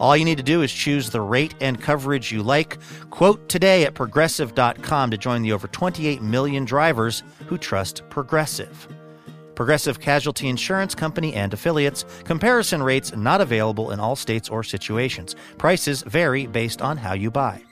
All you need to do is choose the rate and coverage you like. Quote today at progressive.com to join the over 28 million drivers who trust Progressive. Progressive Casualty Insurance Company and affiliates. Comparison rates not available in all states or situations. Prices vary based on how you buy.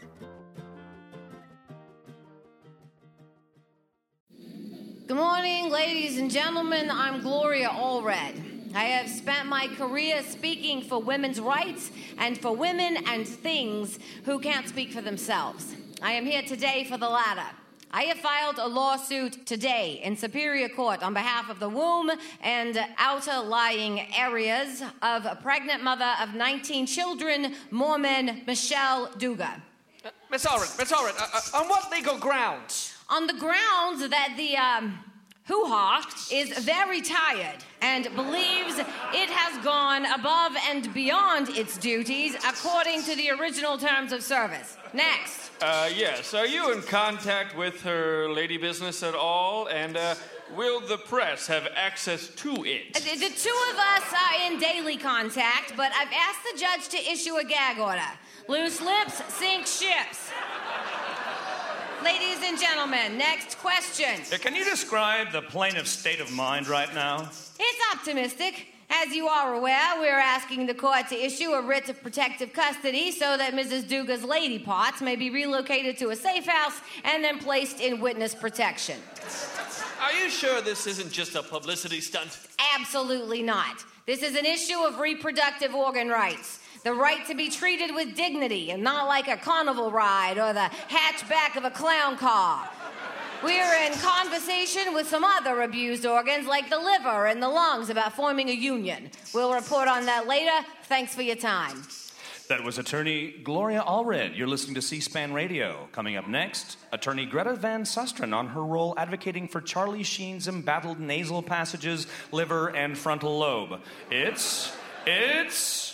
Good morning, ladies and gentlemen. I'm Gloria Allred. I have spent my career speaking for women's rights and for women and things who can't speak for themselves. I am here today for the latter. I have filed a lawsuit today in Superior Court on behalf of the womb and outer lying areas of a pregnant mother of 19 children, Mormon Michelle Duggar. Uh, Miss Allred, Miss Allred, uh, uh, on what legal grounds? on the grounds that the um, hoo ha is very tired and believes it has gone above and beyond its duties according to the original terms of service. Next. Uh, yes. Are you in contact with her lady business at all? And uh, will the press have access to it? The, the two of us are in daily contact, but I've asked the judge to issue a gag order. Loose lips sink ships. Ladies and gentlemen, next question. Can you describe the plaintiff's state of mind right now? It's optimistic. As you are aware, we're asking the court to issue a writ of protective custody so that Mrs. Duggar's lady parts may be relocated to a safe house and then placed in witness protection. Are you sure this isn't just a publicity stunt? Absolutely not. This is an issue of reproductive organ rights the right to be treated with dignity and not like a carnival ride or the hatchback of a clown car. We're in conversation with some other abused organs like the liver and the lungs about forming a union. We'll report on that later. Thanks for your time. That was attorney Gloria Allred. You're listening to C SPAN Radio. Coming up next, attorney Greta Van Susteren on her role advocating for Charlie Sheen's embattled nasal passages, liver, and frontal lobe. It's. It's.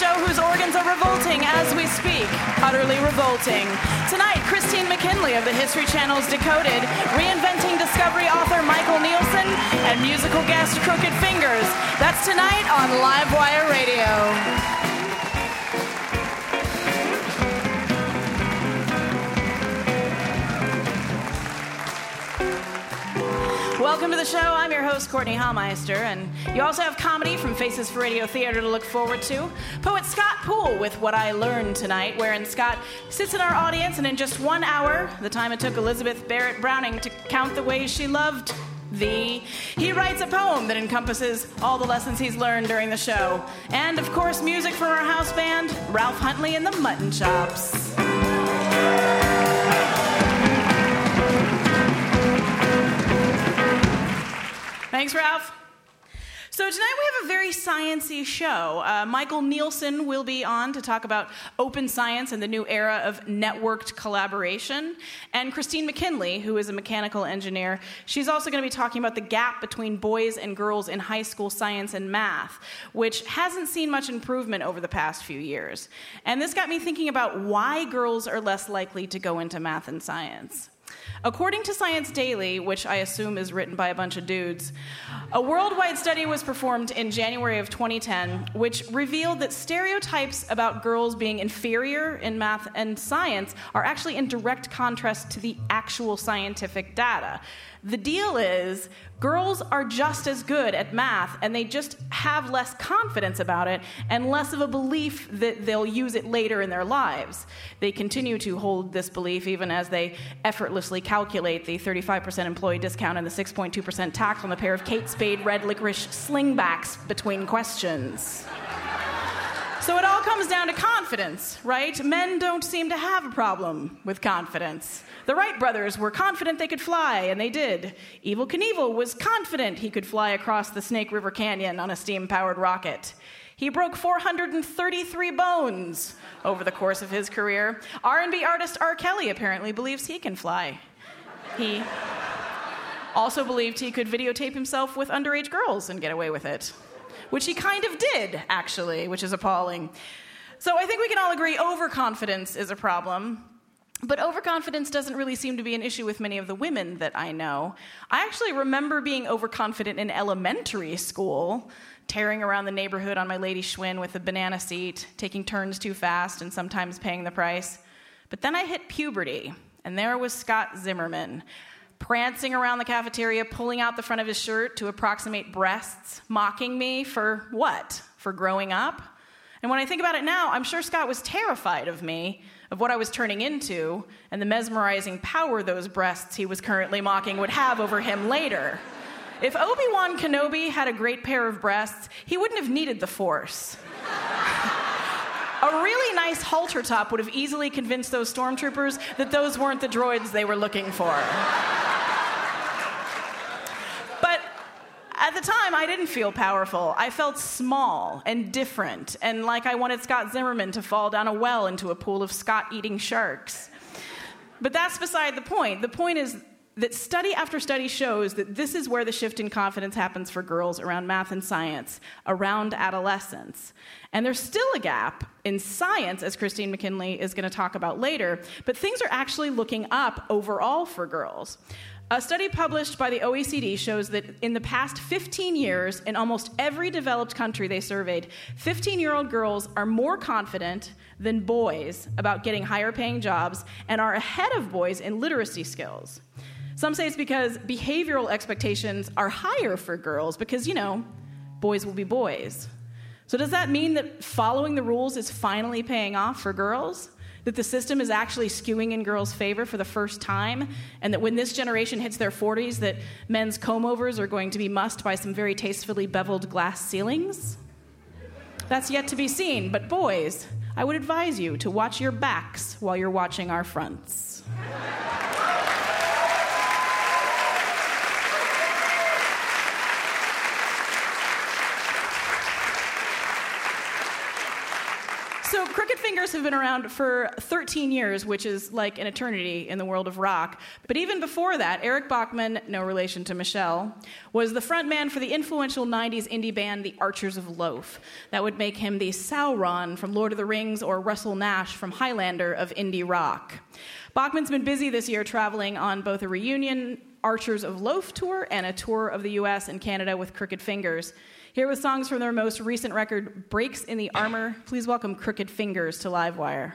show whose organs are revolting as we speak. Utterly revolting. Tonight, Christine McKinley of the History Channel's Decoded, reinventing Discovery author Michael Nielsen, and musical guest Crooked Fingers. That's tonight on Live Wire Radio. Welcome to the show. I'm your host, Courtenay Hameister, and you also have comedy from Faces for Radio Theater to look forward to. Poet Scott Poole with What I Learned Tonight, wherein Scott sits in our audience and in just one hour, the time it took Elizabeth Barrett Browning to count the ways she loved thee, he writes a poem that encompasses all the lessons he's learned during the show. And of course, music from our house band, Ralph Huntley and the Mutton Chops. Thanks, Ralph. So tonight we have a very sciency show. Uh, Michael Nielsen will be on to talk about open science and the new era of networked collaboration. And Christine McKinley, who is a mechanical engineer, she's also going to be talking about the gap between boys and girls in high school science and math, which hasn't seen much improvement over the past few years. And this got me thinking about why girls are less likely to go into math and science. According to Science Daily, which I assume is written by a bunch of dudes, a worldwide study was performed in January of 2010, which revealed that stereotypes about girls being inferior in math and science are actually in direct contrast to the actual scientific data. The deal is, girls are just as good at math, and they just have less confidence about it and less of a belief that they'll use it later in their lives. They continue to hold this belief even as they effortlessly calculate the 35% employee discount and the 6.2% tax on the pair of Kate Spade red licorice slingbacks between questions. So it all comes down to confidence, right? Men don't seem to have a problem with confidence. The Wright brothers were confident they could fly, and they did. Evel Knievel was confident he could fly across the Snake River Canyon on a steam powered rocket. He broke 433 bones over the course of his career. R&B artist R. Kelly apparently believes he can fly. He also believed he could videotape himself with underage girls and get away with it which he kind of did, actually, which is appalling. So I think we can all agree overconfidence is a problem. But overconfidence doesn't really seem to be an issue with many of the women that I know. I actually remember being overconfident in elementary school, tearing around the neighborhood on my Lady Schwinn with a banana seat, taking turns too fast, and sometimes paying the price. But then I hit puberty, and there was Scott Zimmerman, prancing around the cafeteria, pulling out the front of his shirt to approximate breasts, mocking me for what? For growing up? And when I think about it now, I'm sure Scott was terrified of me, of what I was turning into, and the mesmerizing power those breasts he was currently mocking would have over him later. If Obi Wan Kenobi had a great pair of breasts, he wouldn't have needed the Force. a really nice halter top would have easily convinced those stormtroopers that those weren't the droids they were looking for. But at the time, I didn't feel powerful. I felt small and different, and like I wanted Scott Zimmerman to fall down a well into a pool of Scott eating sharks. But that's beside the point. The point is that study after study shows that this is where the shift in confidence happens for girls around math and science, around adolescence. And there's still a gap in science, as Christine McKinley is going to talk about later, but things are actually looking up overall for girls. A study published by the OECD shows that in the past 15 years, in almost every developed country they surveyed, 15 year old girls are more confident than boys about getting higher paying jobs and are ahead of boys in literacy skills. Some say it's because behavioral expectations are higher for girls because, you know, boys will be boys. So, does that mean that following the rules is finally paying off for girls? that the system is actually skewing in girls' favor for the first time, and that when this generation hits their 40s, that men's comb overs are going to be mussed by some very tastefully beveled glass ceilings? That's yet to be seen, but boys, I would advise you to watch your backs while you're watching our fronts. So, Crooked Fingers have been around for 13 years, which is like an eternity in the world of rock. But even before that, Eric Bachmann, no relation to Michelle, was the frontman for the influential 90s indie band The Archers of Loaf. That would make him the Sauron from Lord of the Rings or Russell Nash from Highlander of indie rock. Bachmann's been busy this year traveling on both a reunion Archers of Loaf tour and a tour of the US and Canada with Crooked Fingers. Here with songs from their most recent record, Breaks in the Armor, please welcome Crooked Fingers to Livewire.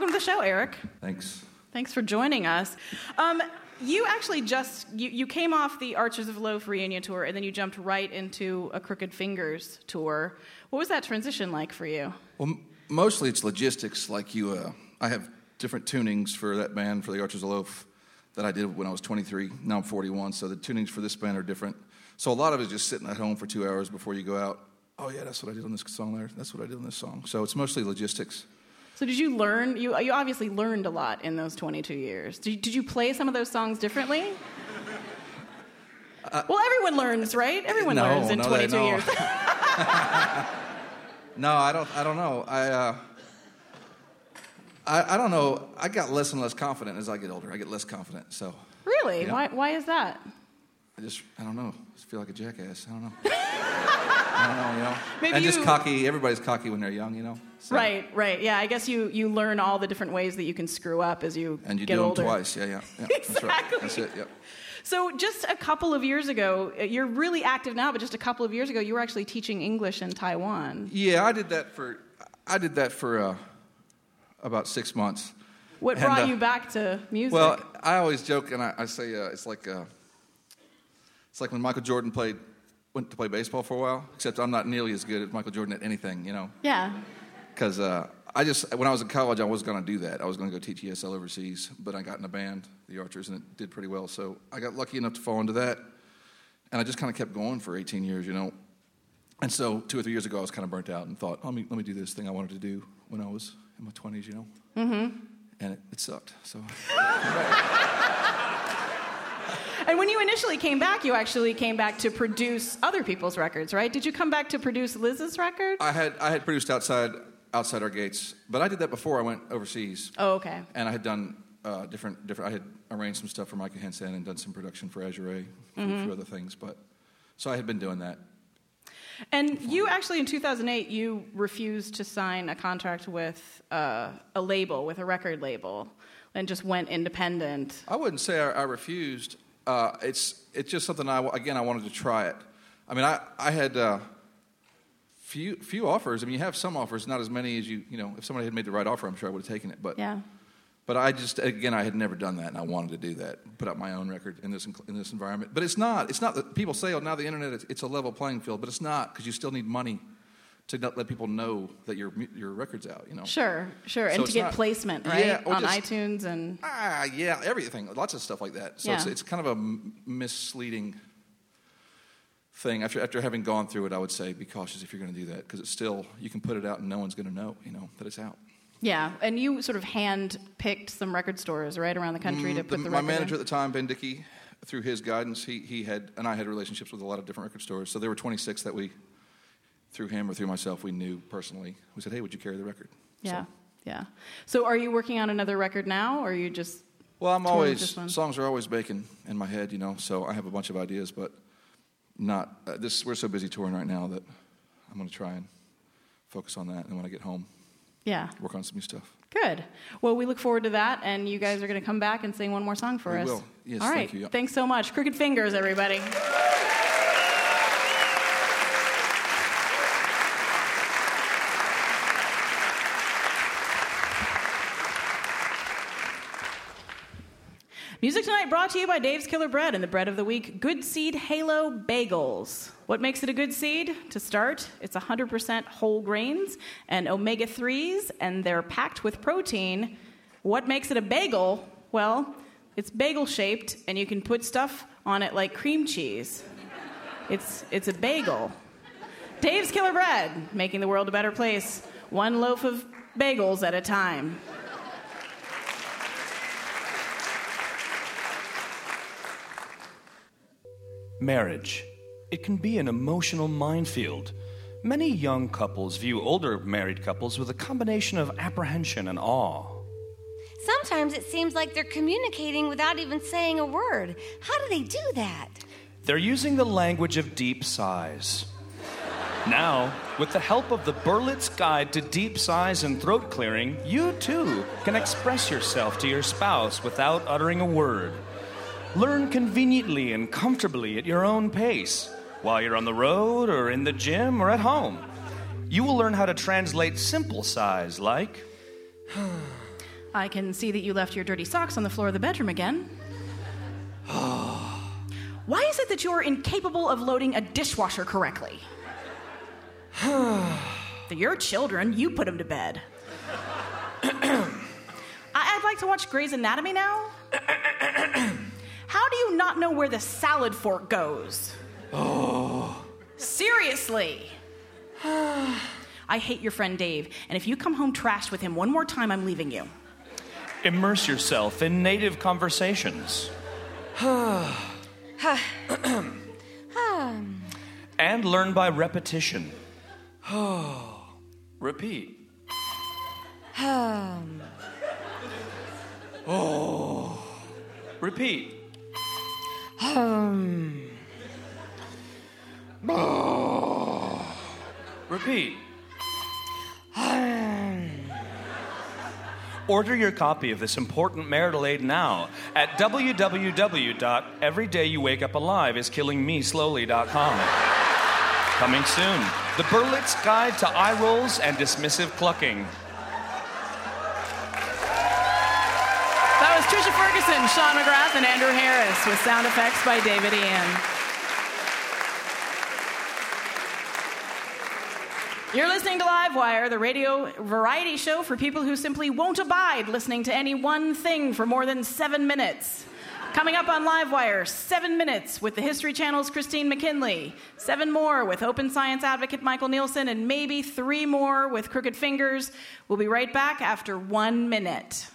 Welcome to the show, Eric. Thanks. Thanks for joining us. Um, you actually just you, you came off the Archers of Loaf reunion tour, and then you jumped right into a Crooked Fingers tour. What was that transition like for you? Well, m- mostly it's logistics. Like you, uh, I have different tunings for that band for the Archers of Loaf that I did when I was 23. Now I'm 41, so the tunings for this band are different. So a lot of it is just sitting at home for two hours before you go out. Oh yeah, that's what I did on this song there. That's what I did on this song. So it's mostly logistics. So did you learn? You you obviously learned a lot in those 22 years. Did you, did you play some of those songs differently? well, everyone learns, right? Everyone no, learns in no, 22 no. years. no, I don't. I don't know. I, uh, I I don't know. I got less and less confident as I get older. I get less confident. So really? Yeah. Why why is that? I just I don't know. I just feel like a jackass. I don't know. I don't know. You know. Maybe and just you- cocky. Everybody's cocky when they're young. You know. So- Right, right. Yeah, I guess you you learn all the different ways that you can screw up as you And you get do older. them twice. Yeah, yeah. yeah. That's right. Exactly. That's it. Yep. So just a couple of years ago, uh, you're really active now, but just a couple of years ago, you were actually teaching English in Taiwan. Yeah, I did that for I did that for uh, about six months. What And, brought uh, you back to music? Well, I always joke and I, I say uh, it's like uh, it's like when Michael Jordan played went to play baseball for a while. Except I'm not nearly as good as Michael Jordan at anything, you know. yeah. Because uh, I just when I was in college, I was going to do that. I was going to go teach ESL overseas, but I got in a band, the Archers, and it did pretty well. So I got lucky enough to fall into that, and I just kind of kept going for 18 years, you know. And so two or three years ago, I was kind of burnt out and thought, let me let me do this thing I wanted to do when I was in my 20s, you know. Mm-hmm. And it, it sucked. So And when you initially came back, you actually came back to produce other people's records, right? Did you come back to produce Liz's record? I had I had produced outside outside our gates, but I did that before I went overseas. Oh, okay. and I had done uh, different different. I had arranged some stuff for Micah Hinson and done some production for Azure, for a few other things. But so I had been doing that. And you actually, in 2008, you refused to sign a contract with uh, a label, with a record label, and just went independent. I wouldn't say I, I refused. Uh, it's it's just something I again I wanted to try it. I mean I I had. Uh, Few, few offers. I mean, you have some offers, not as many as you, you know, if somebody had made the right offer, I'm sure I would have taken it. But, Yeah. but I just, again, I had never done that, and I wanted to do that, put out my own record in this, in this environment. But it's not, it's not that people say, oh, now the internet, it's, it's a level playing field, but it's not, because you still need money to not let people know that your, your record's out, you know? Sure, sure. So and to get not- placement, right? Yeah, On just- iTunes and. Ah, yeah, everything, lots of stuff like that. So it's, Yeah. it's kind of a m- misleading thing. After, after having gone through it, I would say be cautious if you're going to do that because it's still, you can put it out and no one's going to know, you know, that it's out. Yeah, and you sort of hand picked some record stores right around the country to Mm, put the- the, my manager in. at the time, Ben Dickey, through his guidance, he, he had, and I had relationships with a lot of different record stores. So there were 26 that we, through him or through myself, we knew personally. We said, hey, would you carry the record? Yeah, So, yeah. So are you working on another record now, or are you just? well, I'm always, songs are always baking in my head, you know, so I have a bunch of ideas, but not, uh, this, we're so busy touring right now that I'm going to try and focus on that. And when I get home, Yeah. work on some new stuff. Good. Well, we look forward to that, and you guys are going to come back and sing one more song for We us. will. Yes, All right. thank you. Thanks so much. Crooked Fingers, everybody. Music tonight brought to you by Dave's Killer Bread and the bread of the week, Good Seed Halo Bagels. What makes it a good seed? To start, it's 100% whole grains and omega 3s, and they're packed with protein. What makes it a bagel? Well, it's bagel shaped, and you can put stuff on it like cream cheese. It's, it's a bagel. Dave's Killer Bread, making the world a better place, one loaf of bagels at a time. Marriage. It can be an emotional minefield. Many young couples view older married couples with a combination of apprehension and awe. Sometimes it seems like they're communicating without even saying a word. How do they do that? They're using the language of deep sighs. Now, with the help of the Berlitz Guide to Deep Sighs and Throat Clearing, you too can express yourself to your spouse without uttering a word. Learn conveniently and comfortably at your own pace, while you're on the road or in the gym or at home. You will learn how to translate simple sighs like, I can see that you left your dirty socks on the floor of the bedroom again. Why is it that you're incapable of loading a dishwasher correctly? They're your children, you put them to bed. I- I'd like to watch Grey's Anatomy now. How do you not know where the salad fork goes? Oh. Seriously. I hate your friend Dave, and if you come home trashed with him one more time, I'm leaving you. Immerse yourself in native conversations. and learn by repetition. Repeat. oh. Repeat. Hmm. Repeat. Hmm. Order your copy of this important marital aid now at www.everydayyouwakeupalive.iskillingmeslowly.com. Coming soon, the Berlitz Guide to Eye Rolls and Dismissive Clucking. Sean McGrath, and Andrew Harris with sound effects by David Ian. You're listening to Livewire, the radio variety show for people who simply won't abide listening to any one thing for more than seven minutes. Coming up on Livewire, seven minutes with the History Channel's Christine McKinley, seven more with open science advocate Michael Nielsen, and maybe three more with Crooked Fingers. We'll be right back after one minute.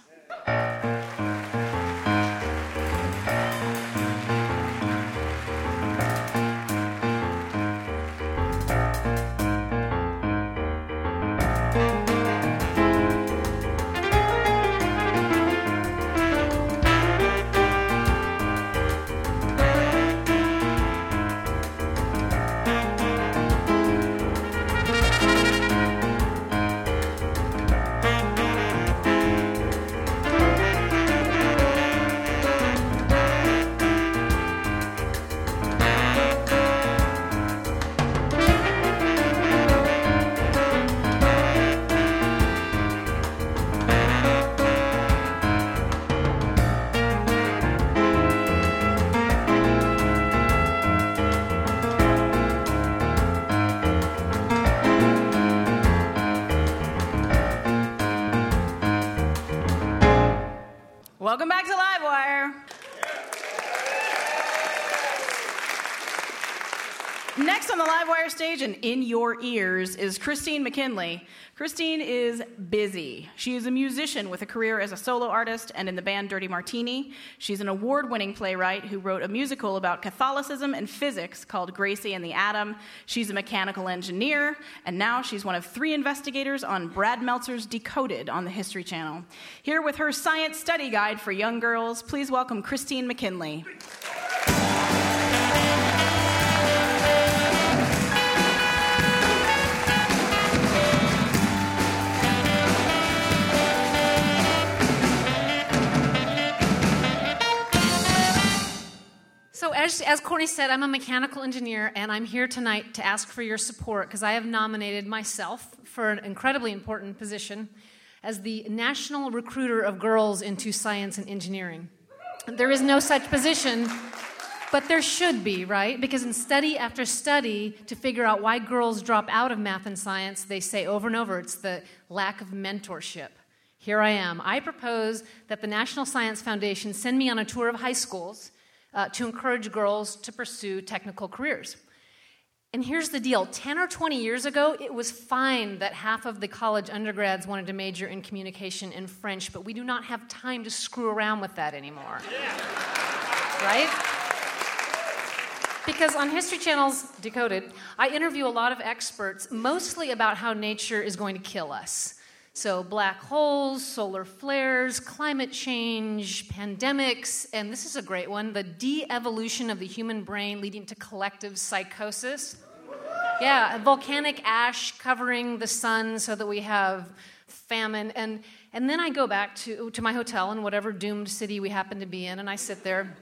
Stage and in your ears is Christine McKinley. Christine is busy. She is a musician with a career as a solo artist and in the band Dirty Martini. She's an award winning playwright who wrote a musical about Catholicism and physics called Gracie and the Atom. She's a mechanical engineer, and now she's one of three investigators on Brad Meltzer's Decoded on the History Channel. Here with her science study guide for young girls, please welcome Christine McKinley. So, as, as Courtenay said, I'm a mechanical engineer, and I'm here tonight to ask for your support because I have nominated myself for an incredibly important position as the national recruiter of girls into science and engineering. There is no such position, but there should be, right? Because in study after study, to figure out why girls drop out of math and science, they say over and over it's the lack of mentorship. Here I am. I propose that the National Science Foundation send me on a tour of high schools uh, to encourage girls to pursue technical careers. And here's the deal 10 or 20 years ago, it was fine that half of the college undergrads wanted to major in communication and French, but we do not have time to screw around with that anymore. Right? Because on History Channel's Decoded, I interview a lot of experts, mostly about how nature is going to kill us. So, black holes, solar flares, climate change, pandemics, and this is a great one the de evolution of the human brain leading to collective psychosis. Yeah, volcanic ash covering the sun so that we have famine. And, and then I go back to, to my hotel in whatever doomed city we happen to be in, and I sit there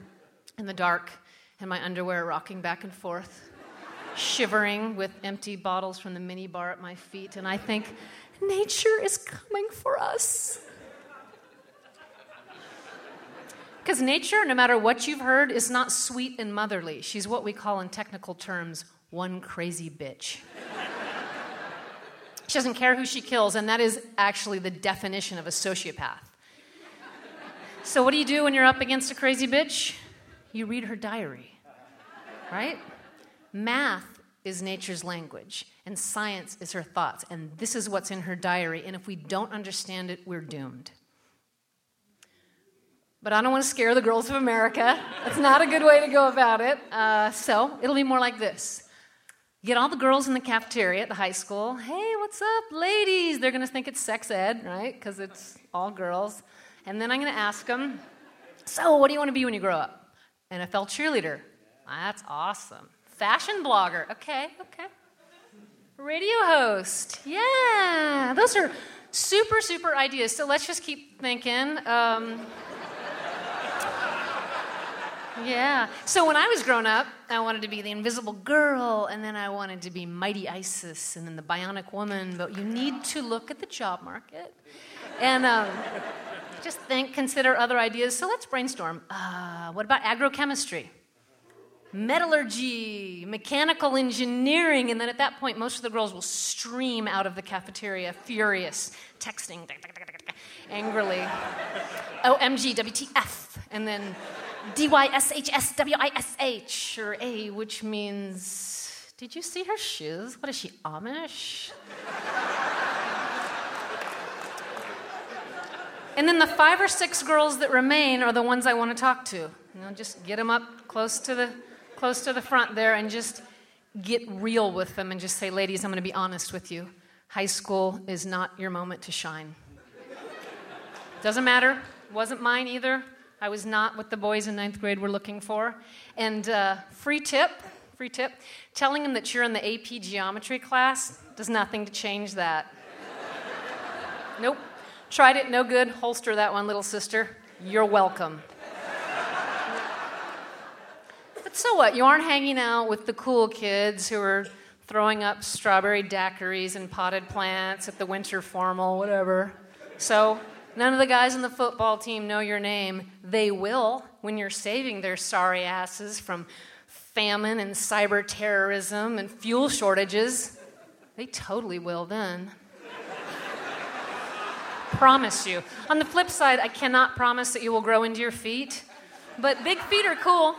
in the dark in my underwear rocking back and forth, shivering with empty bottles from the mini bar at my feet, and I think, nature is coming for us. because nature, no matter what you've heard, is not sweet and motherly. She's what we call in technical terms one crazy bitch. she doesn't care who she kills, and that is actually the definition of a sociopath. So, what do you do when you're up against a crazy bitch? You read her diary, right? Math is nature's language, and science is her thoughts, and this is what's in her diary, and if we don't understand it, we're doomed. But I don't want to scare the girls of America. That's not a good way to go about it. Uh, so it'll be more like this get all the girls in the cafeteria at the high school. Hey, what's up, ladies? They're going to think it's sex ed, right? Because it's all girls. And then I'm going to ask them, so what do you want to be when you grow up? NFL cheerleader. That's awesome. Fashion blogger. Okay, okay. Radio host. Yeah, those are super, super ideas. So let's just keep thinking. Um, yeah. So when I was growing up, I wanted to be the invisible girl, and then I wanted to be Mighty Isis, and then the bionic woman. But you need to look at the job market and um, just think, consider other ideas. So let's brainstorm. Uh, what about agrochemistry? Metallurgy, mechanical engineering, and then at that point, most of the girls will stream out of the cafeteria, furious, texting angrily. OMG, WTF. And then D Y S H S W I S H, or A, which means, did you see her shoes? What is she, Amish? and then the five or six girls that remain are the ones I want to talk to. You know, just get them up close to the, close to the front there and just get real with them and just say, ladies, I'm going to be honest with you. High school is not your moment to shine. Doesn't matter. Wasn't mine either. I was not what the boys in ninth grade were looking for. And uh, free tip, free tip, telling them that you're in the AP geometry class does nothing to change that. nope. Tried it, no good. Holster that one, little sister. You're welcome. but so what? You aren't hanging out with the cool kids who are throwing up strawberry daiquiris and potted plants at the winter formal, whatever. So None of the guys on the football team know your name. They will when you're saving their sorry asses from famine and cyber terrorism and fuel shortages. They totally will then. promise you. On the flip side, I cannot promise that you will grow into your feet, but big feet are cool.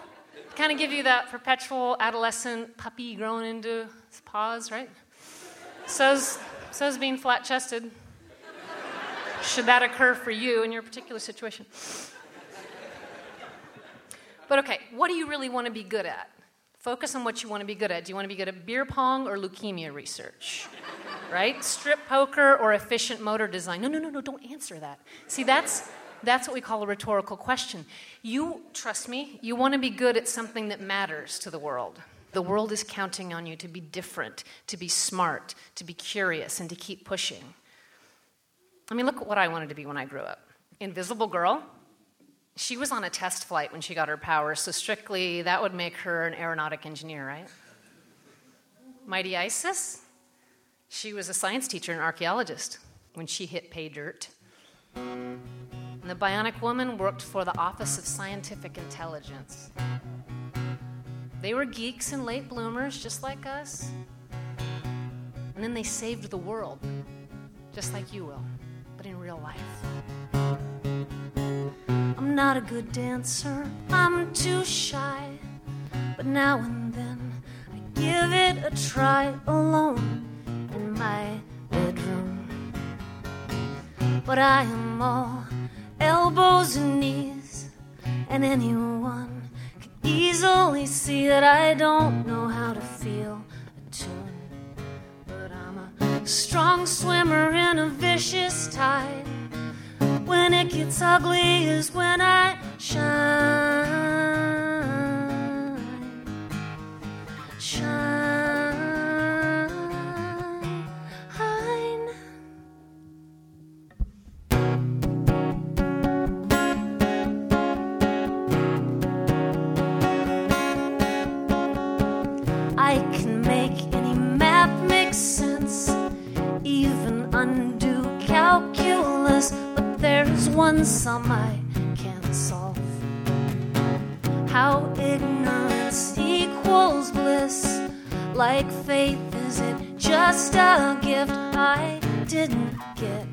Kind of give you that perpetual adolescent puppy growing into his paws, right? So's, so's being flat chested should that occur for you in your particular situation. But okay, what do you really want to be good at? Focus on what you want to be good at. Do you want to be good at beer pong or leukemia research? Right? Strip poker or efficient motor design? No, no, no, no, don't answer that. See, that's that's what we call a rhetorical question. You, trust me, you want to be good at something that matters to the world. The world is counting on you to be different, to be smart, to be curious, and to keep pushing. I mean, look at what I wanted to be when I grew up. Invisible girl. She was on a test flight when she got her powers, so strictly that would make her an aeronautic engineer, right? Mighty Isis. She was a science teacher and archaeologist when she hit pay dirt. And the bionic woman worked for the Office of Scientific Intelligence. They were geeks and late bloomers, just like us. And then they saved the world, just like you will but in real life. I'm not a good dancer, I'm too shy, but now and then I give it a try alone in my bedroom. But I am all elbows and knees, and anyone could easily see that I don't know how to feel a tune. But I'm a Strong swimmer in a vicious tide. When it gets ugly is when I shine. Shine. Undo calculus, but there's one sum I can't solve. how ignorance equals bliss. Like faith, is it just a gift I didn't get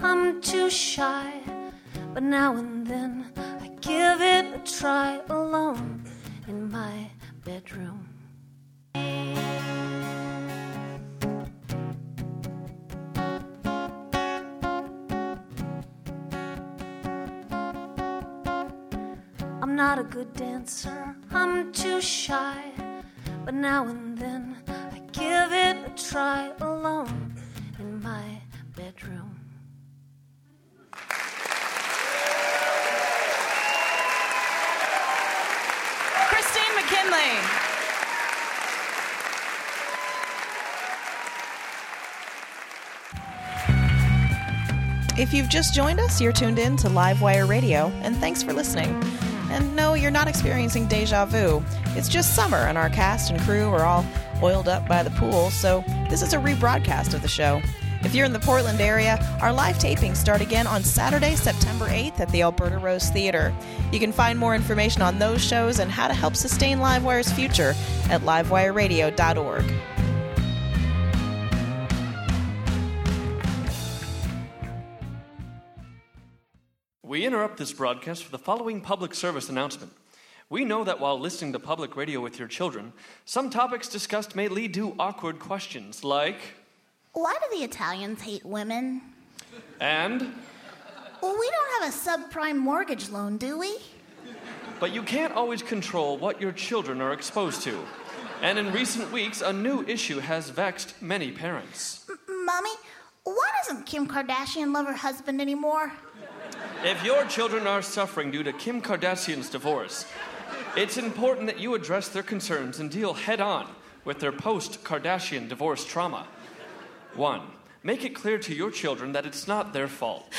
I'm too shy. But now and then I give it a try alone in my bedroom. I'm not a good dancer, I'm too shy. But now and then I give it a try alone If you've just joined us, you're tuned in to Livewire Radio, and thanks for listening. And no, you're not experiencing deja vu. It's just summer, and our cast and crew are all oiled up by the pool, so this is a rebroadcast of the show. If you're in the Portland area, our live tapings start again on Saturday, September 8th at the Alberta Rose Theater. You can find more information on those shows and how to help sustain Livewire's future at livewireradio.org. We interrupt this broadcast for the following public service announcement. We know that while listening to public radio with your children, some topics discussed may lead to awkward questions like, Why do the Italians hate women? and, Well, we don't have a subprime mortgage loan, do we? but you can't always control what your children are exposed to. And in recent weeks, a new issue has vexed many parents. Mommy, why doesn't Kim Kardashian love her husband anymore? If your children are suffering due to Kim Kardashian's divorce, it's important that you address their concerns and deal head on with their post Kardashian divorce trauma. One, make it clear to your children that it's not their fault.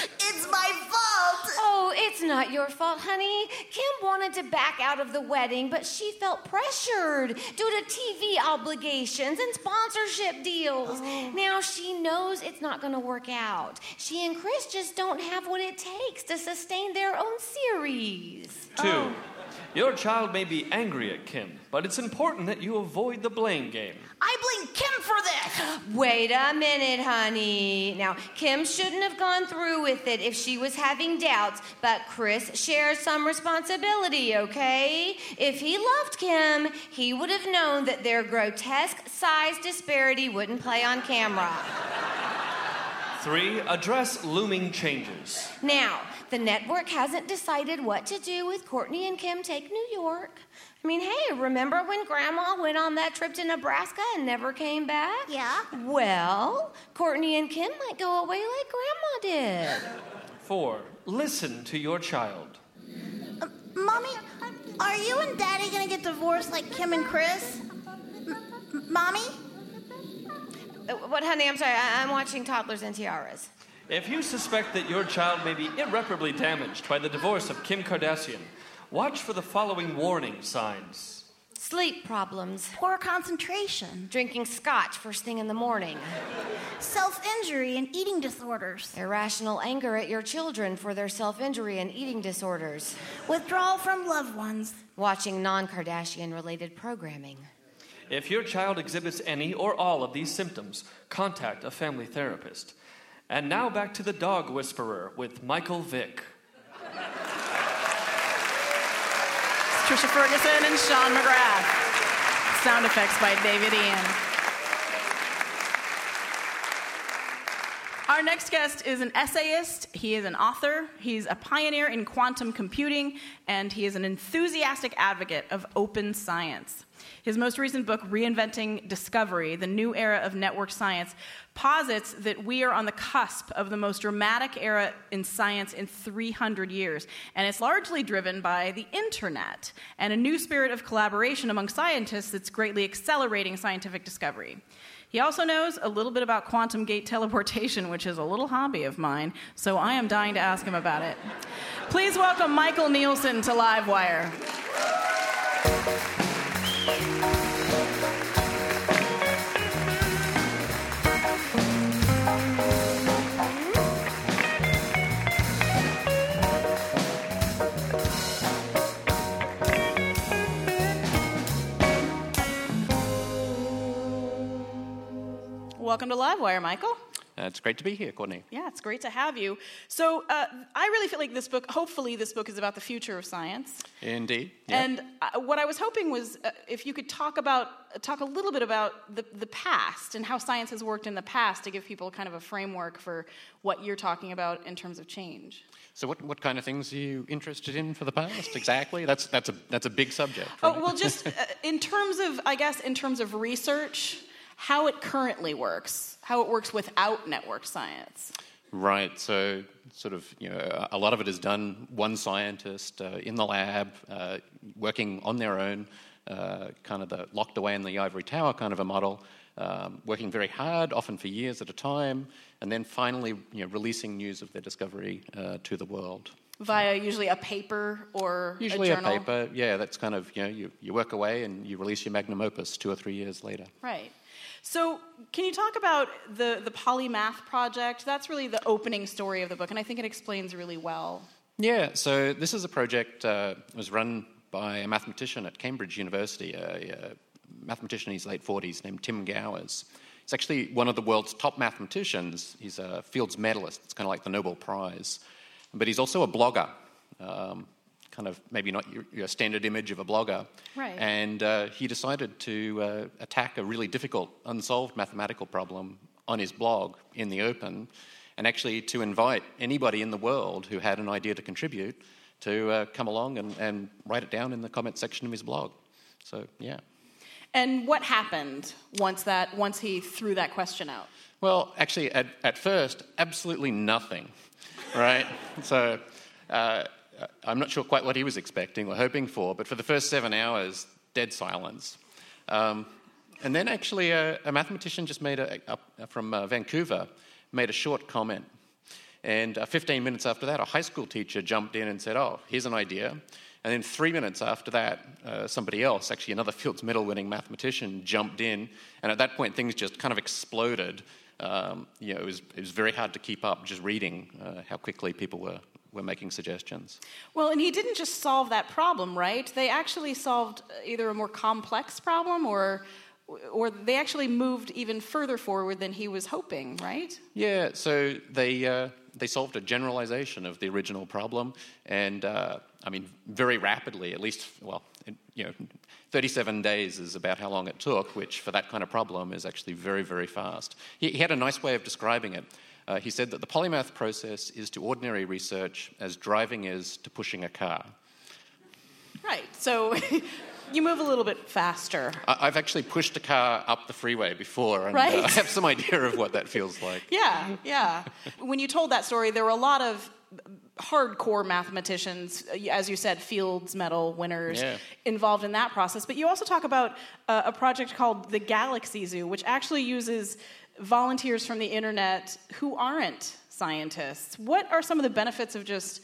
Oh, it's not your fault, honey. Kim wanted to back out of the wedding, but she felt pressured due to TV obligations and sponsorship deals. Oh. Now she knows it's not going to work out. She and Chris just don't have what it takes to sustain their own series. Two, oh. Your child may be angry at Kim, but it's important that you avoid the blame game. I blame Kim for this! Wait a minute, honey. Now, Kim shouldn't have gone through with it if she was having doubts, but Chris shares some responsibility, okay? If he loved Kim, he would have known that their grotesque size disparity wouldn't play on camera. Three, address looming changes. Now, the network hasn't decided what to do with Kourtney and Kim Take New York. I mean, hey, remember when Grandma went on that trip to Nebraska and never came back? Yeah. Well, Kourtney and Kim might go away like Grandma did. Four, listen to your child. Mommy, are you and Daddy gonna get divorced like Kim and Chris? M- Mommy? Uh, What, honey? I'm sorry. I- I'm watching Toddlers and Tiaras. If you suspect that your child may be irreparably damaged by the divorce of Kim Kardashian, watch for the following warning signs. Sleep problems. Poor concentration. Drinking scotch first thing in the morning. Self injury and eating disorders. Irrational anger at your children for their self injury and eating disorders. Withdrawal from loved ones. Watching non Kardashian related programming. If your child exhibits any or all of these symptoms, contact a family therapist. And now back to the dog whisperer with Michael Vick. Trisha Ferguson and Sean McGrath. Sound effects by David Ian. Our next guest is an essayist, he is an author, he's a pioneer in quantum computing, and he is an enthusiastic advocate of open science. His most recent book, Reinventing Discovery The New Era of Network Science, posits that we are on the cusp of the most dramatic era in science in 300 years. And it's largely driven by the internet and a new spirit of collaboration among scientists that's greatly accelerating scientific discovery. He also knows a little bit about quantum gate teleportation, which is a little hobby of mine, so I am dying to ask him about it. Please welcome Michael Nielsen to Livewire. Welcome to Livewire, Michael. Uh, it's great to be here, Courtenay. Yeah, it's great to have you. So, uh, I really feel like this book, hopefully, this book is about the future of science. Indeed. yeah. And uh, what I was hoping was uh, if you could talk about, talk a little bit about the, the past and how science has worked in the past to give people kind of a framework for what you're talking about in terms of change. So, what, what kind of things are you interested in for the past exactly? That's, that's, a, that's a big subject. Oh, well, just uh, in terms of, I guess, in terms of research, how it currently works, how it works without network science. Right. So, sort of, you know, a lot of it is done one scientist uh, in the lab, uh, working on their own, uh, kind of the locked away in the ivory tower kind of a model, um, working very hard, often for years at a time, and then finally, you know, releasing news of their discovery uh, to the world. Via usually a paper or Usually a a, paper, yeah. That's kind of you know you, you work away and you release your magnum opus two or three years later. Right. So, can you talk about the, the Polymath project? That's really the opening story of the book, and I think it explains really well. Yeah, so this is a project uh, was run by a mathematician at Cambridge University, a, a mathematician in his late 40s named Tim Gowers. He's actually one of the world's top mathematicians. He's a Fields medalist. It's kind of like the Nobel Prize. But he's also a blogger, um, kind of maybe not your, your standard image of a blogger. Right. And uh, he decided to uh, attack a really difficult, unsolved mathematical problem on his blog in the open, and actually to invite anybody in the world who had an idea to contribute to uh, come along and, and write it down in the comment section of his blog. So, yeah. And what happened once that once he threw that question out? Well, actually, at, at first, absolutely nothing, right? so uh, I'm not sure quite what he was expecting or hoping for, but for the first seven hours, dead silence. Um, and then actually, a, a mathematician just made a, from uh, Vancouver made a short comment. And uh, 15 minutes after that, a high school teacher jumped in and said, Oh, here's an idea. And then three minutes after that, uh, somebody else, actually another Fields Medal winning mathematician, jumped in. And at that point, things just kind of exploded. Um, you know, it was, it was very hard to keep up just reading uh, how quickly people were, were making suggestions. Well, and he didn't just solve that problem, right? They actually solved either a more complex problem or or they actually moved even further forward than he was hoping, right? Yeah, so they, uh, they solved a generalization of the original problem, and uh, I mean, very rapidly, at least, well, you know, 37 days is about how long it took, which for that kind of problem is actually very, very fast. He, he had a nice way of describing it. Uh, he said that the polymath process is to ordinary research as driving is to pushing a car. Right. So you move a little bit faster. I- I've actually pushed a car up the freeway before, and Right. uh, I have some idea of what that feels like. Yeah, yeah. when you told that story, there were a lot of hardcore mathematicians, uh, as you said, Fields Medal winners Yeah. involved in that process. But you also talk about uh, a project called the Galaxy Zoo, which actually uses volunteers from the internet who aren't scientists. What are some of the benefits of just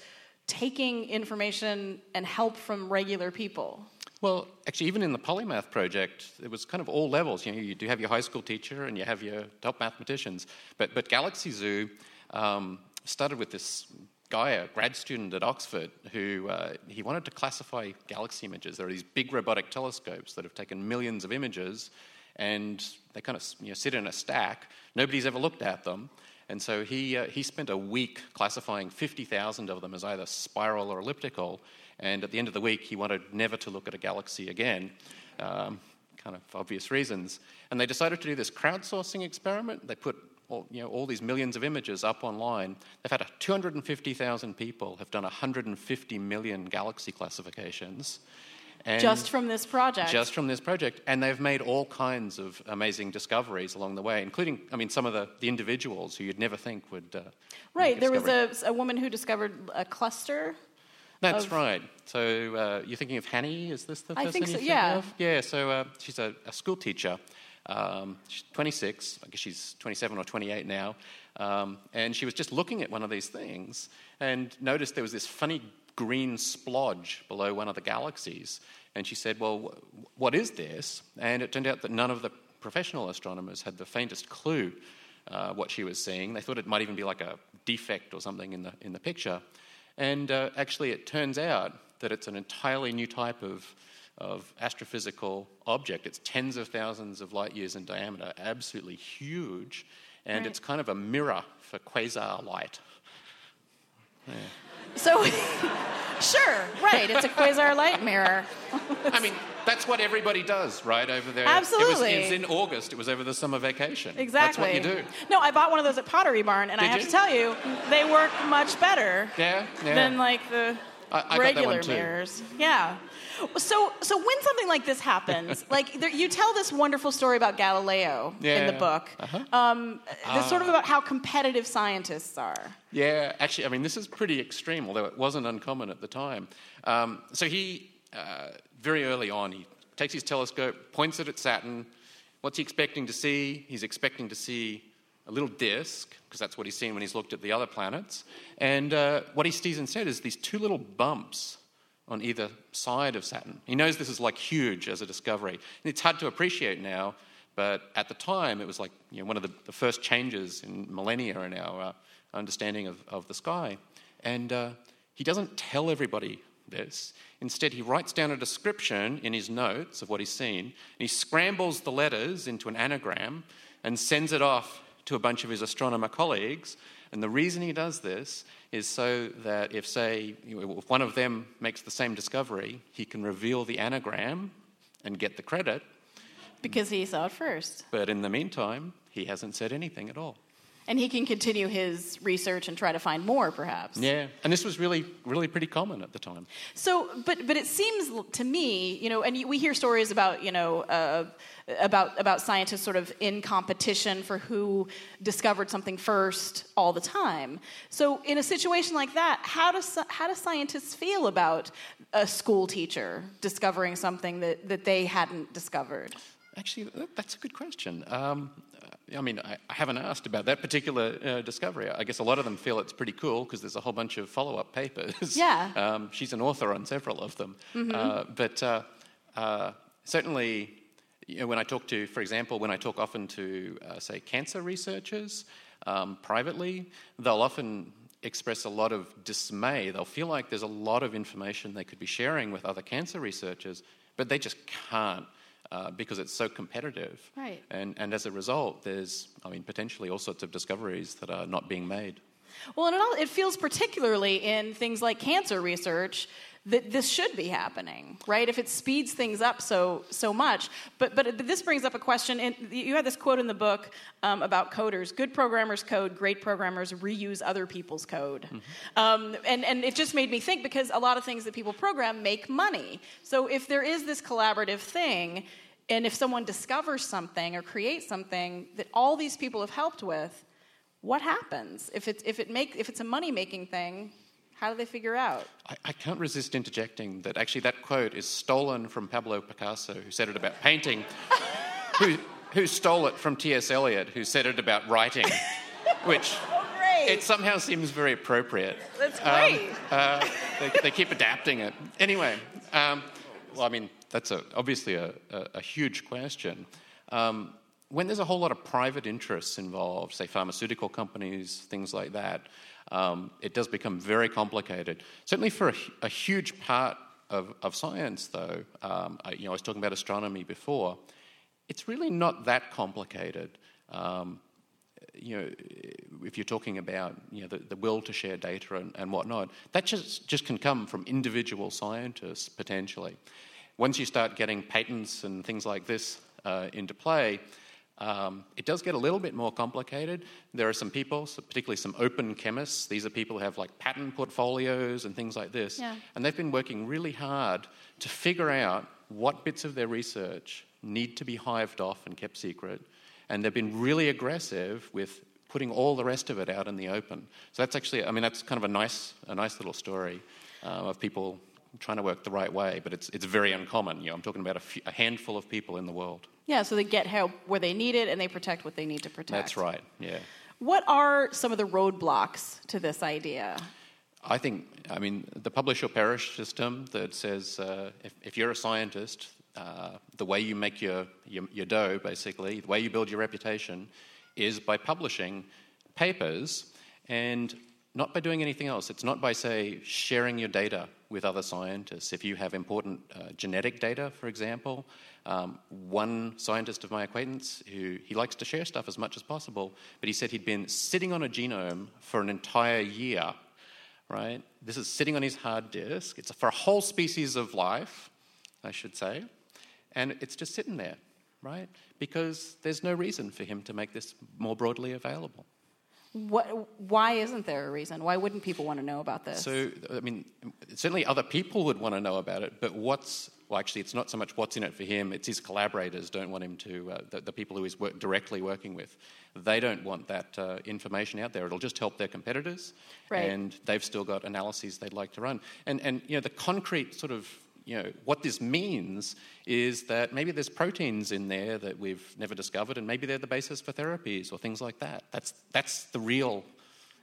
taking information and help from regular people? Well, actually, even in the Polymath project, it was kind of all levels. You know, you do have your high school teacher and you have your top mathematicians. But, but Galaxy Zoo um, started with this guy, a grad student at Oxford, who uh, he wanted to classify galaxy images. There are these big robotic telescopes that have taken millions of images, and they kind of you know, sit in a stack. Nobody's ever looked at them. And so he, uh, he spent a week classifying 50,000 of them as either spiral or elliptical. And at the end of the week, he wanted never to look at a galaxy again, um, kind of obvious reasons. And they decided to do this crowdsourcing experiment. They put all, you know, all these millions of images up online. They've had 250,000 people have done 150 million galaxy classifications. And just from this project. just from this project. And they've made all kinds of amazing discoveries along the way, including, I mean, some of the, the individuals who you'd never think would. Uh, Right. There was a, a woman who discovered a cluster. That's of- right. So uh, you're thinking of Hanny? Is this the I person think you so, think yeah. of? Yeah. So uh, she's a, a school teacher. Um, she's 26. I guess she's 27 or 28 now. Um, and she was just looking at one of these things and noticed there was this funny green splodge below one of the galaxies. And she said, "Well, what is this?" And it turned out that none of the professional astronomers had the faintest clue uh, what she was seeing. They thought it might even be like a defect or something in the in the picture. And uh, actually, it turns out that it's an entirely new type of, of astrophysical object. It's tens of thousands of light years in diameter, absolutely huge, and Right. it's kind of a mirror for quasar light. Yeah. So, sure, right. It's a quasar light mirror. I mean, that's what everybody does, right, over there. It Absolutely. was, it was in August, it was over the summer vacation. Exactly. That's what you do. No, I bought one of those at Pottery Barn, and I have you? to tell you, they work much better Yeah, yeah. than like the I- I regular mirrors. Yeah. So, so when something like this happens, like there, you tell this wonderful story about Galileo in the book. Uh-huh. Um, that's sort of Ah. about how competitive scientists are. Yeah, actually, I mean, this is pretty extreme, although it wasn't uncommon at the time. Um, so he, uh, very early on, he takes his telescope, points it at Saturn. What's he expecting to see? He's expecting to see a little disk, because that's what he's seen when he's looked at the other planets. And uh, what he sees instead is these two little bumps on either side of Saturn. He knows this is like huge as a discovery. And it's hard to appreciate now, but at the time it was like you know, one of the, the first changes in millennia in our uh, understanding of, of the sky. And uh, he doesn't tell everybody this. Instead, he writes down a description in his notes of what he's seen, and he scrambles the letters into an anagram and sends it off to a bunch of his astronomer colleagues. And the reason he does this is so that if, say, if one of them makes the same discovery, he can reveal the anagram and get the credit. Because he saw it first. But in the meantime, he hasn't said anything at all. And he can continue his research and try to find more, perhaps. Yeah, and this was really, really pretty common at the time. So, but but it seems to me, you know, and we hear stories about, you know, uh, about about scientists sort of in competition for who discovered something first all the time. So, in a situation like that, how do how do scientists feel about a school teacher discovering something that that they hadn't discovered? Actually, that's a good question. Um, I mean, I, I haven't asked about that particular uh, discovery. I guess a lot of them feel it's pretty cool because there's a whole bunch of follow up papers. Yeah. Um, she's an author on several of them. Mhm. Uh, but uh, uh, certainly, you know, when I talk to, for example, when I talk often to, uh, say, cancer researchers um, privately, they'll often express a lot of dismay. They'll feel like there's a lot of information they could be sharing with other cancer researchers, but they just can't uh, because it's so competitive. Right. And, and as a result, there's, I mean, potentially all sorts of discoveries that are not being made. Well, and it, all, it feels particularly in things like cancer research that this should be happening, right? If it speeds things up so so much. But but this brings up a question. And you had this quote in the book um, about coders: "Good programmers code, great programmers reuse other people's code." Um, and and it just made me think because a lot of things that people program make money. So if there is this collaborative thing. And if someone discovers something or creates something that all these people have helped with, what happens if it's if it make if it's a money making thing How do they figure out? I, I can't resist interjecting that actually that quote is stolen from Pablo Picasso, who said it about painting, who, who stole it from T.S. Eliot, who said it about writing, which it somehow seems very appropriate. That's Um, great. uh, they, they keep adapting it. Anyway, um, well, I mean, that's a, obviously a, a, a huge question. Um, when there's a whole lot of private interests involved, say pharmaceutical companies, things like that, um, it does become very complicated. Certainly for a, huge part of, of science, though, um, I, you know, I was talking about astronomy before, it's really not that complicated. Um, you know, if you're talking about you know the, the will to share data and, and whatnot, that just just can come from individual scientists potentially. Once you start getting patents and things like this uh, into play, um, it does get a little bit more complicated. There are some people, so particularly some open chemists. These are people who have like patent portfolios and things like this, Yeah. and they've been working really hard to figure out what bits of their research need to be hived off and kept secret. And they've been really aggressive with putting all the rest of it out in the open. So that's actually, I mean, that's kind of a nice, a nice little story uh, of people trying to work the right way, but it's, it's very uncommon. You know, I'm talking about a, few, a handful of people in the world. Yeah, so they get help where they need it and they protect what they need to protect. That's right, yeah. What are some of the roadblocks to this idea? I think, I mean, the publish or perish system that says uh, if, if you're a scientist, uh, the way you make your, your, your dough, basically, the way you build your reputation is by publishing papers and not by doing anything else. It's not by, say, sharing your data with other scientists. If you have important uh, genetic data, for example, um, one scientist of my acquaintance who he likes to share stuff as much as possible, but he said he'd been sitting on a genome for an entire year right? This is sitting on his hard disk. It's for a whole species of life, I should say, and it's just sitting there, right? Because there's no reason for him to make this more broadly available. What, why isn't there a reason? Why wouldn't people want to know about this? So, I mean, certainly other people would want to know about it, but what's, well, actually, it's not so much what's in it for him, it's his collaborators don't want him to, uh, the, the people who he's work, directly working with, they don't want that uh, information out there. It'll just help their competitors, Right. and they've still got analyses they'd like to run. And, and, you know, the concrete sort of you know, what this means is that maybe there's proteins in there that we've never discovered, and maybe they're the basis for therapies or things like that. That's, that's the real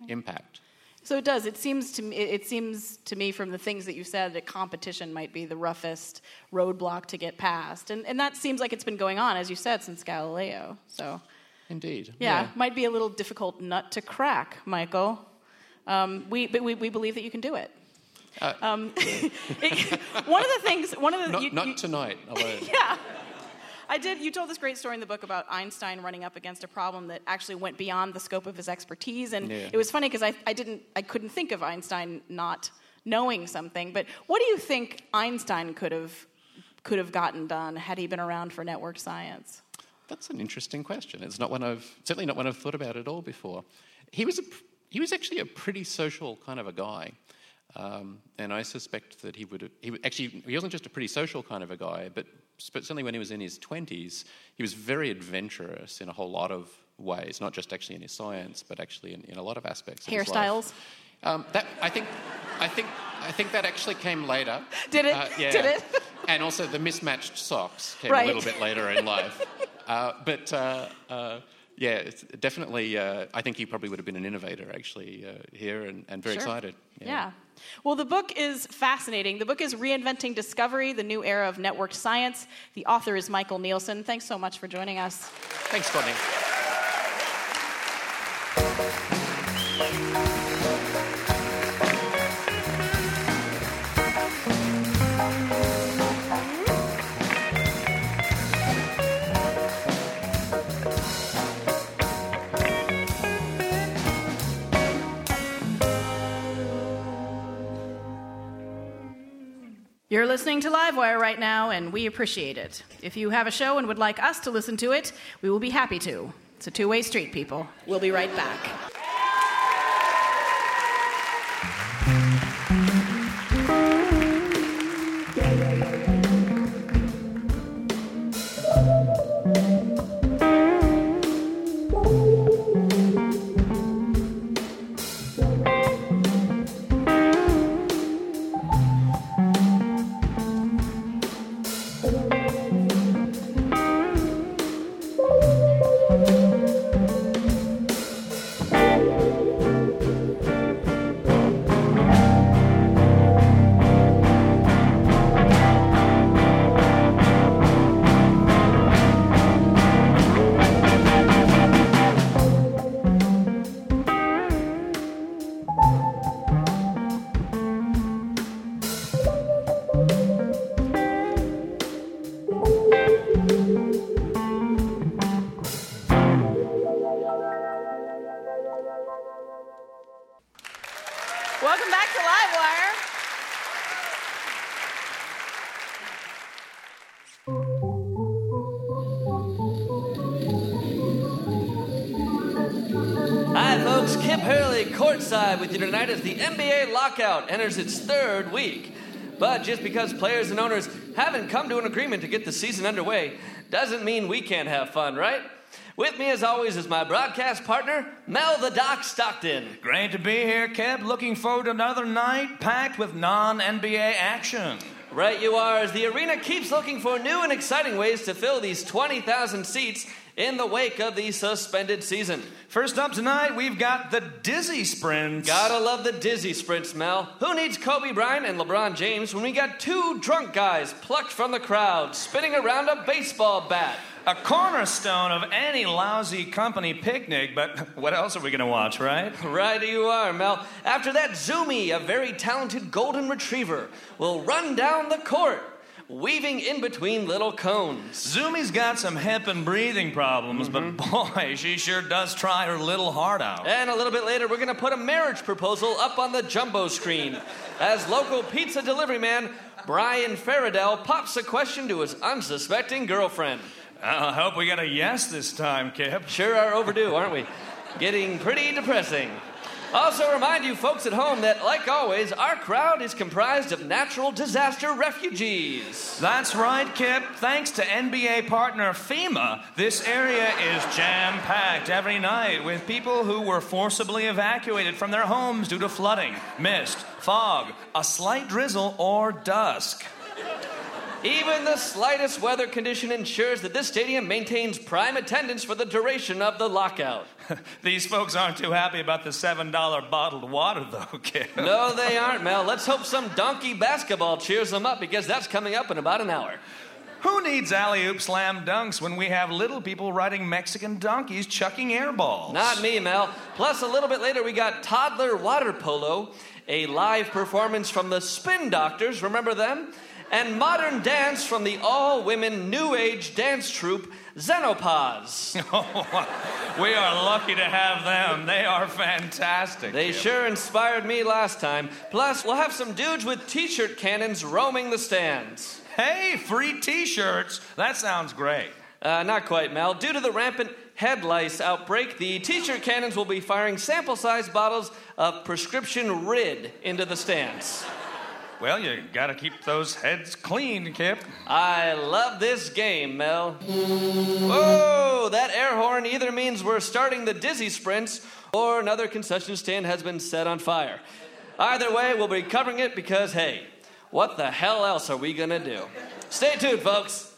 impact. So it does. It seems to me. It seems to me from the things that you said that competition might be the roughest roadblock to get past, and and that seems like it's been going on, as you said, since Galileo. So Indeed. yeah, might be a little difficult nut to crack, Michael. Um, we but we, we believe that you can do it. Uh, Um, it- one of the things, one of the Not, you- not you- tonight alone. yeah. I did. You told this great story in the book about Einstein running up against a problem that actually went beyond the scope of his expertise, and Yeah. it was funny because I, I didn't, I couldn't think of Einstein not knowing something. But what do you think Einstein could have, could have gotten done had he been around for network science? That's an interesting question. It's not one I've certainly not one I've thought about at all before. He was a, he was actually a pretty social kind of a guy, um, and I suspect that he would have, he actually he wasn't just a pretty social kind of a guy, but certainly when he was in his twenties, he was very adventurous in a whole lot of ways, not just actually in his science, but actually in, in a lot of aspects. Of his life. Hairstyles. Um, that I think, I think, I think that actually came later. Did it? Uh, yeah. Did it? and also the mismatched socks came Right. a little bit later in life. Uh, but uh, uh, yeah, it's definitely. Uh, I think he probably would have been an innovator actually uh, here, and, and very Sure. excited. Yeah. Well, the book is fascinating. The book is Reinventing Discovery: The New Era of Networked Science. The author is Michael Nielsen. Thanks so much for joining us. Thanks, Courtenay. You're listening to Livewire right now, and we appreciate it. If you have a show and would like us to listen to it, we will be happy to. It's a two way street, people. We'll be right back. Lockout enters its third week. But just because players and owners haven't come to an agreement to get the season underway doesn't mean we can't have fun, right? With me, as always, is my broadcast partner, Mel the Doc Stockton. Great to be here, Kip. Looking forward to another night packed with non NBA action. Right, you are, as the arena keeps looking for new and exciting ways to fill these 20,000 seats in the wake of the suspended season. First up tonight, we've got the Dizzy Sprints. Gotta love the dizzy sprints, Mel. Who needs Kobe Bryant and LeBron James when we got two drunk guys plucked from the crowd spinning around a baseball bat? A cornerstone of any lousy company picnic, but what else are we going to watch, right? Right you are, Mel. After that, Zoomy, a very talented golden retriever, will run down the court, weaving in between little cones. Zumi's got some hip and breathing problems, but mm-hmm. boy, she sure does try her little heart out. And a little bit later, we're going to put a marriage proposal up on the jumbo screen as local pizza delivery man Brian Faradell pops a question to his unsuspecting girlfriend. Uh, I hope we got a yes this time, Kip. Sure are overdue, aren't we? Getting pretty depressing. Also, remind you folks at home that, like always, our crowd is comprised of natural disaster refugees. That's right, Kip. Thanks to NBA partner FEMA, this area is jam packed every night with people who were forcibly evacuated from their homes due to flooding, mist, fog, a slight drizzle, or dusk. Even the slightest weather condition ensures that this stadium maintains prime attendance for the duration of the lockout. These folks aren't too happy about the $7 bottled water, though, Kip. No, they aren't, Mel. Let's hope some donkey basketball cheers them up because that's coming up in about an hour. Who needs alley oop slam dunks when we have little people riding Mexican donkeys chucking air balls? Not me, Mel. Plus, a little bit later, we got toddler water polo, a live performance from the Spin Doctors, remember them? And modern dance from the all women new age dance troupe, Xenopause. we are lucky to have them. They are fantastic. They sure inspired me last time. Plus, we'll have some dudes with t shirt cannons roaming the stands. Hey, free t shirts. That sounds great. Uh, not quite, Mel. Due to the rampant head lice outbreak, the t shirt cannons will be firing sample sized bottles of prescription Rid into the stands. Well, you gotta keep those heads clean, Kip. I love this game, Mel. Whoa, that air horn either means we're starting the dizzy sprints or another concession stand has been set on fire. Either way, we'll be covering it because, hey, what the hell else are we gonna do? Stay tuned, folks.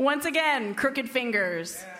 Once again, crooked fingers. Outside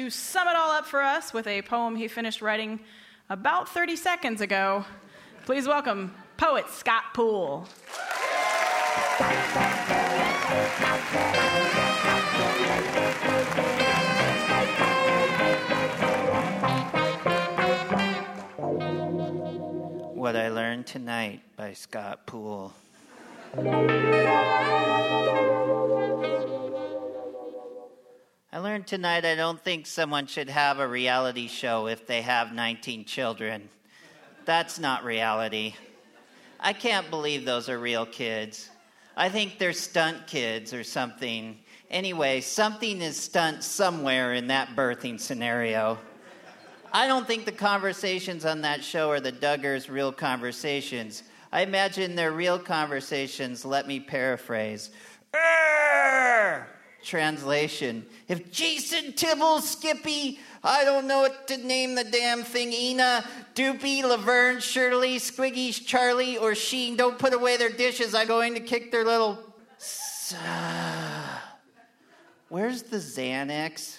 to sum it all up for us with a poem he finished writing about 30 seconds ago, please welcome poet Scott Poole. What I Learned Tonight by Scott Poole. Learned tonight I don't think someone should have a reality show if they have 19 children. That's not reality. I can't believe those are real kids. I think they're stunt kids or something. Anyway, something is stunt somewhere in that birthing scenario. I don't think the conversations on that show are the Duggars' real conversations. I imagine they're real conversations. Let me paraphrase. Translation If Jason, Tibble, Skippy, I don't know what to name the damn thing, Ina, Doopy, Laverne, Shirley, Squiggy, Charlie, or Sheen don't put away their dishes, I'm going to kick their little. Where's the Xanax?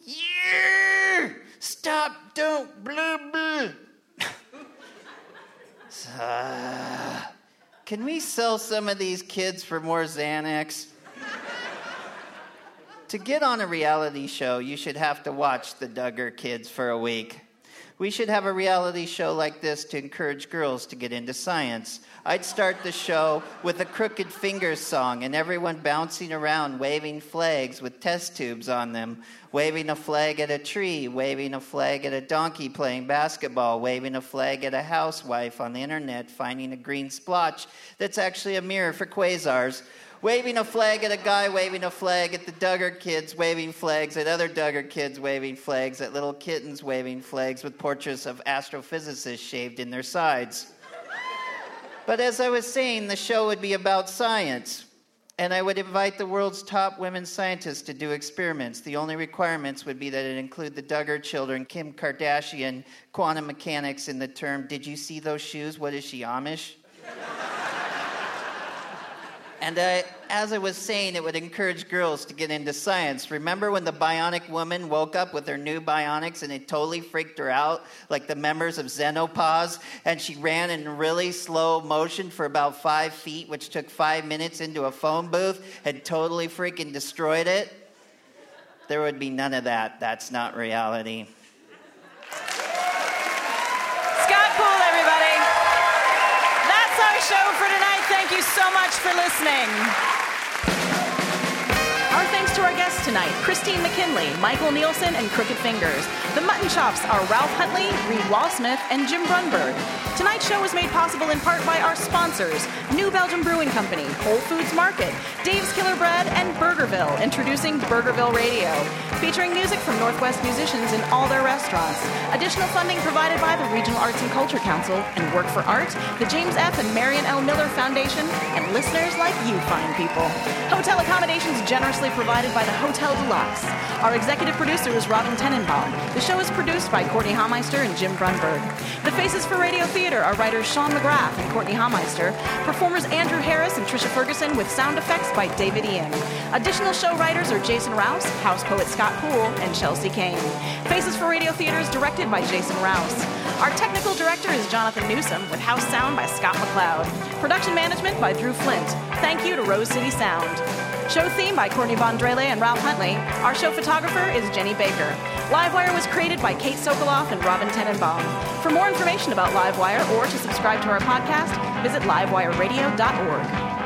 Yeah! Stop, don't, blah, blah. Can we sell some of these kids for more Xanax? to get on a reality show, you should have to watch the Duggar kids for a week. We should have a reality show like this to encourage girls to get into science. I'd start the show with a Crooked Fingers song and everyone bouncing around waving flags with test tubes on them, waving a flag at a tree, waving a flag at a donkey playing basketball, waving a flag at a housewife on the internet finding a green splotch that's actually a mirror for quasars waving a flag at a guy waving a flag at the Duggar kids waving flags at other Duggar kids waving flags at little kittens waving flags with portraits of astrophysicists shaved in their sides. But as I was saying, the show would be about science. And I would invite the world's top women scientists to do experiments. The only requirements would be that it include the Duggar children, Kim Kardashian, quantum mechanics in the term, Did you see those shoes? What is she, Amish? And I, as I was saying, it would encourage girls to get into science. Remember when the bionic woman woke up with her new bionics and it totally freaked her out, like the members of Xenopause? And she ran in really slow motion for about five feet, which took five minutes into a phone booth and totally freaking destroyed it? There would be none of that. That's not reality. Scott Poole, everybody. That's our show for tonight. Thank you so much for listening. Our thanks to our guests tonight Christine McKinley, Michael Nielsen, and Crooked Fingers. The Mutton Chops are Ralph Huntley, Reed Wallsmith, and Jim Brunberg. Tonight's show was made possible in part by our sponsors New Belgium Brewing Company, Whole Foods Market, Dave's Killer Bread, and Burgerville, introducing Burgerville Radio, featuring music from Northwest musicians in all their restaurants. Additional funding provided by the Regional Arts and Culture Council and Work for Art, the James F. and Marion L. Miller Foundation, and listeners like you fine people. Hotel accommodations generously provided by the Hotel Deluxe. Our executive producer is Robin Tenenbaum. The show is produced by Courtenay Hameister and Jim Brunberg. The Faces for Radio Theater are writers Sean McGrath and Courtenay Hameister, performers Andrew Harris and Trisha Ferguson with sound effects by David Ian. Additional show writers are Jason Rouse, house poet Scott Poole, and Chelsea Kane. Faces for Radio Theater is directed by Jason Rouse. Our technical director is Jonathan Newsom with house sound by Scott McLeod. Production management by Drew Flint. Thank you to Rose City Sound. Show theme by Courtney Vondrele and Ralph Huntley. Our show photographer is Jenny Baker. Livewire was created by Kate Sokoloff and Robin Tenenbaum. For more information about Livewire or to subscribe to our podcast, visit livewireradio.org.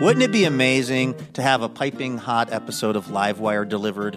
Wouldn't it be amazing to have a piping hot episode of Livewire delivered